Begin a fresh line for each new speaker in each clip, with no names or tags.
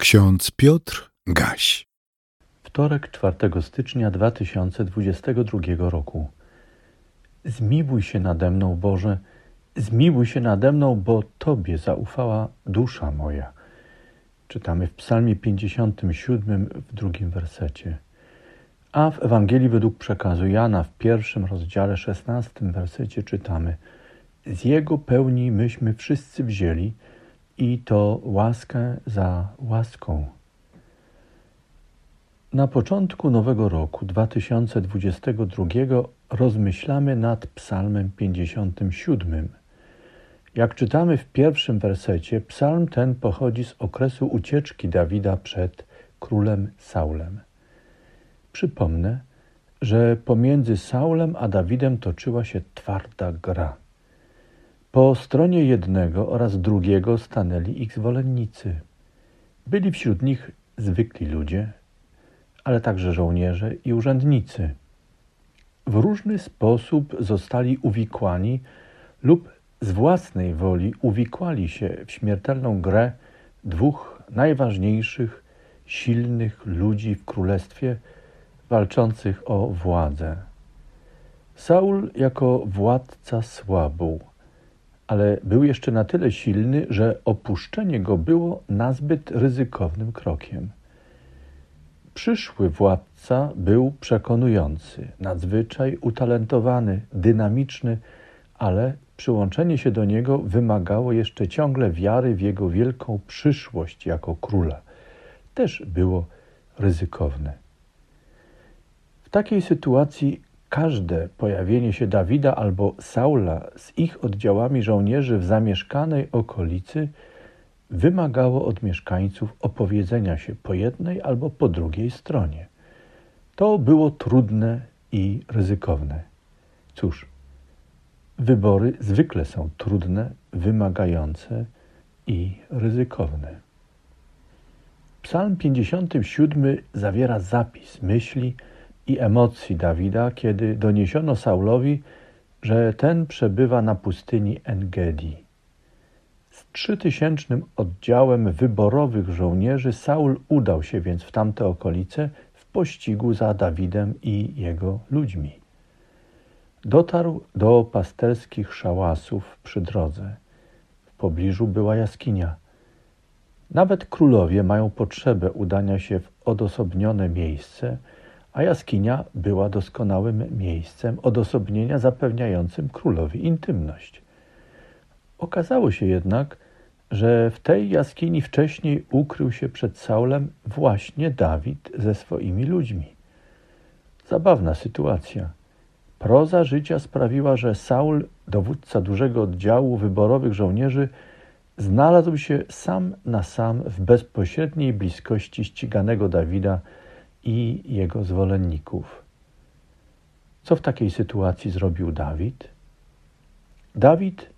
Ksiądz Piotr Gaś.
Wtorek 4 stycznia 2022 roku. Zmiłuj się nade mną, Boże, zmiłuj się nade mną, bo Tobie zaufała dusza moja. Czytamy w Psalmie 57 w drugim wersecie. A w Ewangelii według przekazu Jana w pierwszym rozdziale 16 wersecie czytamy: Z Jego pełni myśmy wszyscy wzięli i to łaskę za łaską. Na początku nowego roku 2022 rozmyślamy nad Psalmem 57. Jak czytamy w pierwszym wersecie, psalm ten pochodzi z okresu ucieczki Dawida przed królem Saulem. Przypomnę, że pomiędzy Saulem a Dawidem toczyła się twarda gra. Po stronie jednego oraz drugiego stanęli ich zwolennicy. Byli wśród nich zwykli ludzie, ale także żołnierze i urzędnicy. W różny sposób zostali uwikłani lub z własnej woli uwikłali się w śmiertelną grę dwóch najważniejszych, silnych ludzi w królestwie walczących o władzę. Saul jako władca słabł, ale był jeszcze na tyle silny, że opuszczenie go było nazbyt ryzykownym krokiem. Przyszły władca był przekonujący, nadzwyczaj utalentowany, dynamiczny, ale przyłączenie się do niego wymagało jeszcze ciągle wiary w jego wielką przyszłość jako króla. Też było ryzykowne. W takiej sytuacji każde pojawienie się Dawida albo Saula z ich oddziałami żołnierzy w zamieszkanej okolicy wymagało od mieszkańców opowiedzenia się po jednej albo po drugiej stronie. To było trudne i ryzykowne. Cóż, wybory zwykle są trudne, wymagające i ryzykowne. Psalm 57 zawiera zapis myśli, i emocji Dawida, kiedy doniesiono Saulowi, że ten przebywa na pustyni Engedi. Z trzytysięcznym oddziałem wyborowych żołnierzy Saul udał się więc w tamte okolice w pościgu za Dawidem i jego ludźmi. Dotarł do pasterskich szałasów przy drodze. W pobliżu była jaskinia. Nawet królowie mają potrzebę udania się w odosobnione miejsce – a jaskinia była doskonałym miejscem odosobnienia zapewniającym królowi intymność. Okazało się jednak, że w tej jaskini wcześniej ukrył się przed Saulem właśnie Dawid ze swoimi ludźmi. Zabawna sytuacja. Proza życia sprawiła, że Saul, dowódca dużego oddziału wyborowych żołnierzy, znalazł się sam na sam w bezpośredniej bliskości ściganego Dawida i jego zwolenników. Co w takiej sytuacji zrobił Dawid? Dawid,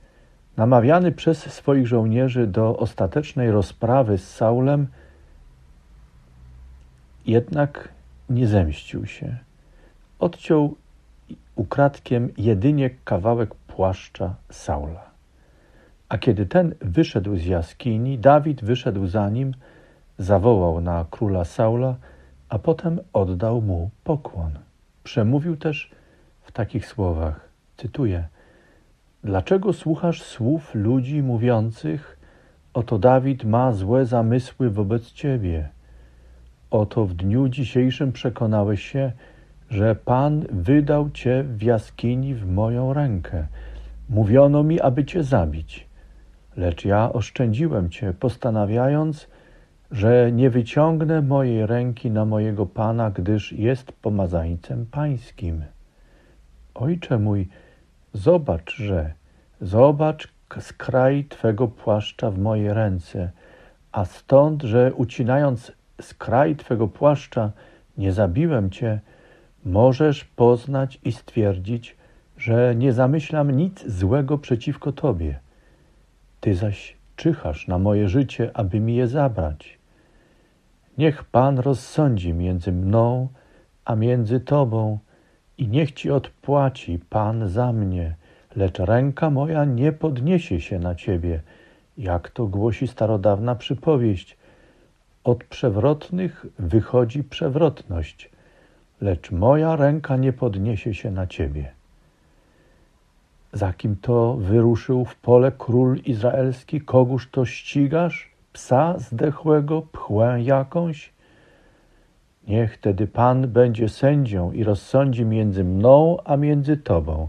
namawiany przez swoich żołnierzy do ostatecznej rozprawy z Saulem, jednak nie zemścił się. Odciął ukradkiem jedynie kawałek płaszcza Saula. A kiedy ten wyszedł z jaskini, Dawid wyszedł za nim, zawołał na króla Saula – a potem oddał mu pokłon. Przemówił też w takich słowach, cytuję: Dlaczego słuchasz słów ludzi mówiących, oto Dawid ma złe zamysły wobec ciebie? Oto w dniu dzisiejszym przekonałeś się, że Pan wydał cię w jaskini w moją rękę. Mówiono mi, aby cię zabić. Lecz ja oszczędziłem cię, postanawiając, że nie wyciągnę mojej ręki na mojego Pana, gdyż jest pomazańcem pańskim. Ojcze mój, zobacz, że, zobacz skraj Twego płaszcza w mojej ręce, a stąd, że ucinając skraj Twego płaszcza nie zabiłem Cię, możesz poznać i stwierdzić, że nie zamyślam nic złego przeciwko Tobie. Ty zaś czyhasz na moje życie, aby mi je zabrać. Niech Pan rozsądzi między mną a między Tobą i niech Ci odpłaci Pan za mnie, lecz ręka moja nie podniesie się na Ciebie, jak to głosi starodawna przypowieść. Od przewrotnych wychodzi przewrotność, lecz moja ręka nie podniesie się na ciebie. Za kim to wyruszył w pole król izraelski? Kogóż to ścigasz? Psa zdechłego, pchłę jakąś? Niech tedy Pan będzie sędzią i rozsądzi między mną a między Tobą.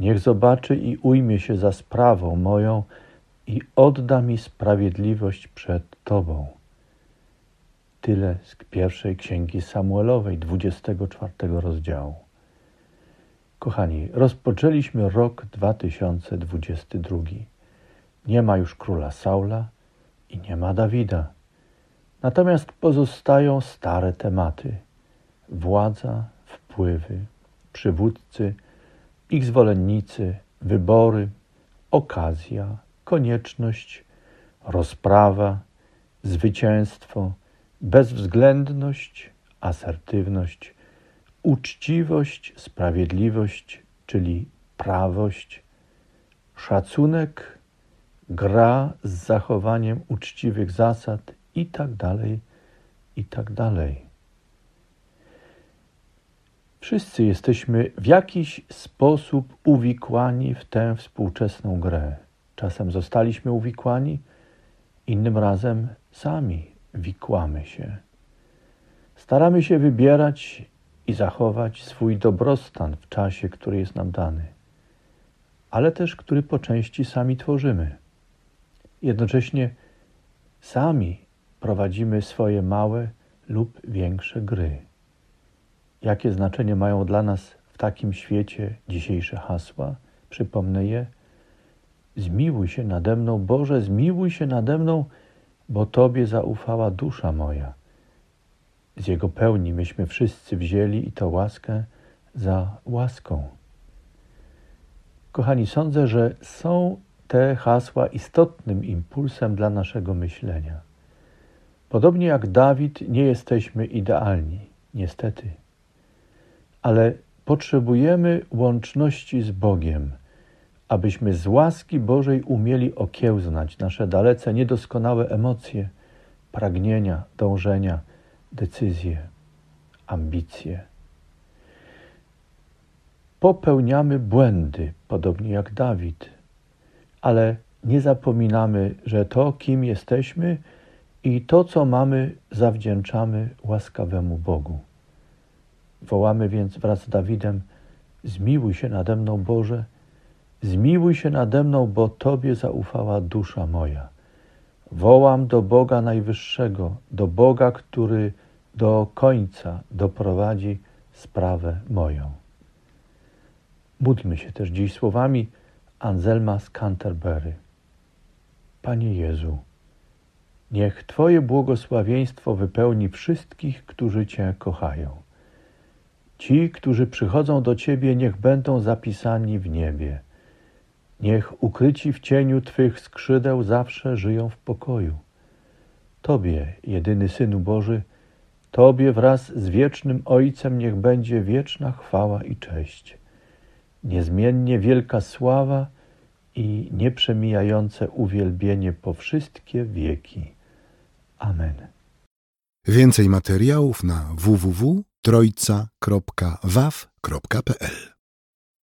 Niech zobaczy i ujmie się za sprawą moją i odda mi sprawiedliwość przed Tobą. Tyle z pierwszej księgi Samuelowej, 24 rozdziału. Kochani, rozpoczęliśmy rok 2022. Nie ma już króla Saula i nie ma Dawida. Natomiast pozostają stare tematy: władza, wpływy, przywódcy, ich zwolennicy, wybory, okazja, konieczność, rozprawa, zwycięstwo, bezwzględność, asertywność, uczciwość, sprawiedliwość, czyli prawość, szacunek, gra z zachowaniem uczciwych zasad i tak dalej, i tak dalej. Wszyscy jesteśmy w jakiś sposób uwikłani w tę współczesną grę. Czasem zostaliśmy uwikłani, innym razem sami wikłamy się. Staramy się wybierać i zachować swój dobrostan w czasie, który jest nam dany, ale też który po części sami tworzymy. Jednocześnie sami prowadzimy swoje małe lub większe gry. Jakie znaczenie mają dla nas w takim świecie dzisiejsze hasła? Przypomnę je. Zmiłuj się nade mną, Boże, zmiłuj się nade mną, bo Tobie zaufała dusza moja. Z Jego pełni myśmy wszyscy wzięli i to łaskę za łaską. Kochani, sądzę, że są te hasła istotnym impulsem dla naszego myślenia. Podobnie jak Dawid, nie jesteśmy idealni, niestety, ale potrzebujemy łączności z Bogiem, abyśmy z łaski Bożej umieli okiełznać nasze dalece niedoskonałe emocje, pragnienia, dążenia, decyzje, ambicje. Popełniamy błędy, podobnie jak Dawid, ale nie zapominamy, że to, kim jesteśmy i to, co mamy, zawdzięczamy łaskawemu Bogu. Wołamy więc wraz z Dawidem: Zmiłuj się nade mną, Boże, zmiłuj się nade mną, bo Tobie zaufała dusza moja. Wołam do Boga Najwyższego, do Boga, który do końca doprowadzi sprawę moją. Módlmy się też dziś słowami Anselma z Canterbury. Panie Jezu, niech Twoje błogosławieństwo wypełni wszystkich, którzy Cię kochają. Ci, którzy przychodzą do Ciebie, niech będą zapisani w niebie. Niech ukryci w cieniu Twych skrzydeł zawsze żyją w pokoju. Tobie, jedyny Synu Boży, Tobie wraz z wiecznym Ojcem niech będzie wieczna chwała i cześć. Niezmiennie wielka sława i nieprzemijające uwielbienie po wszystkie wieki. Amen.
Więcej materiałów na www.trojca.waw.pl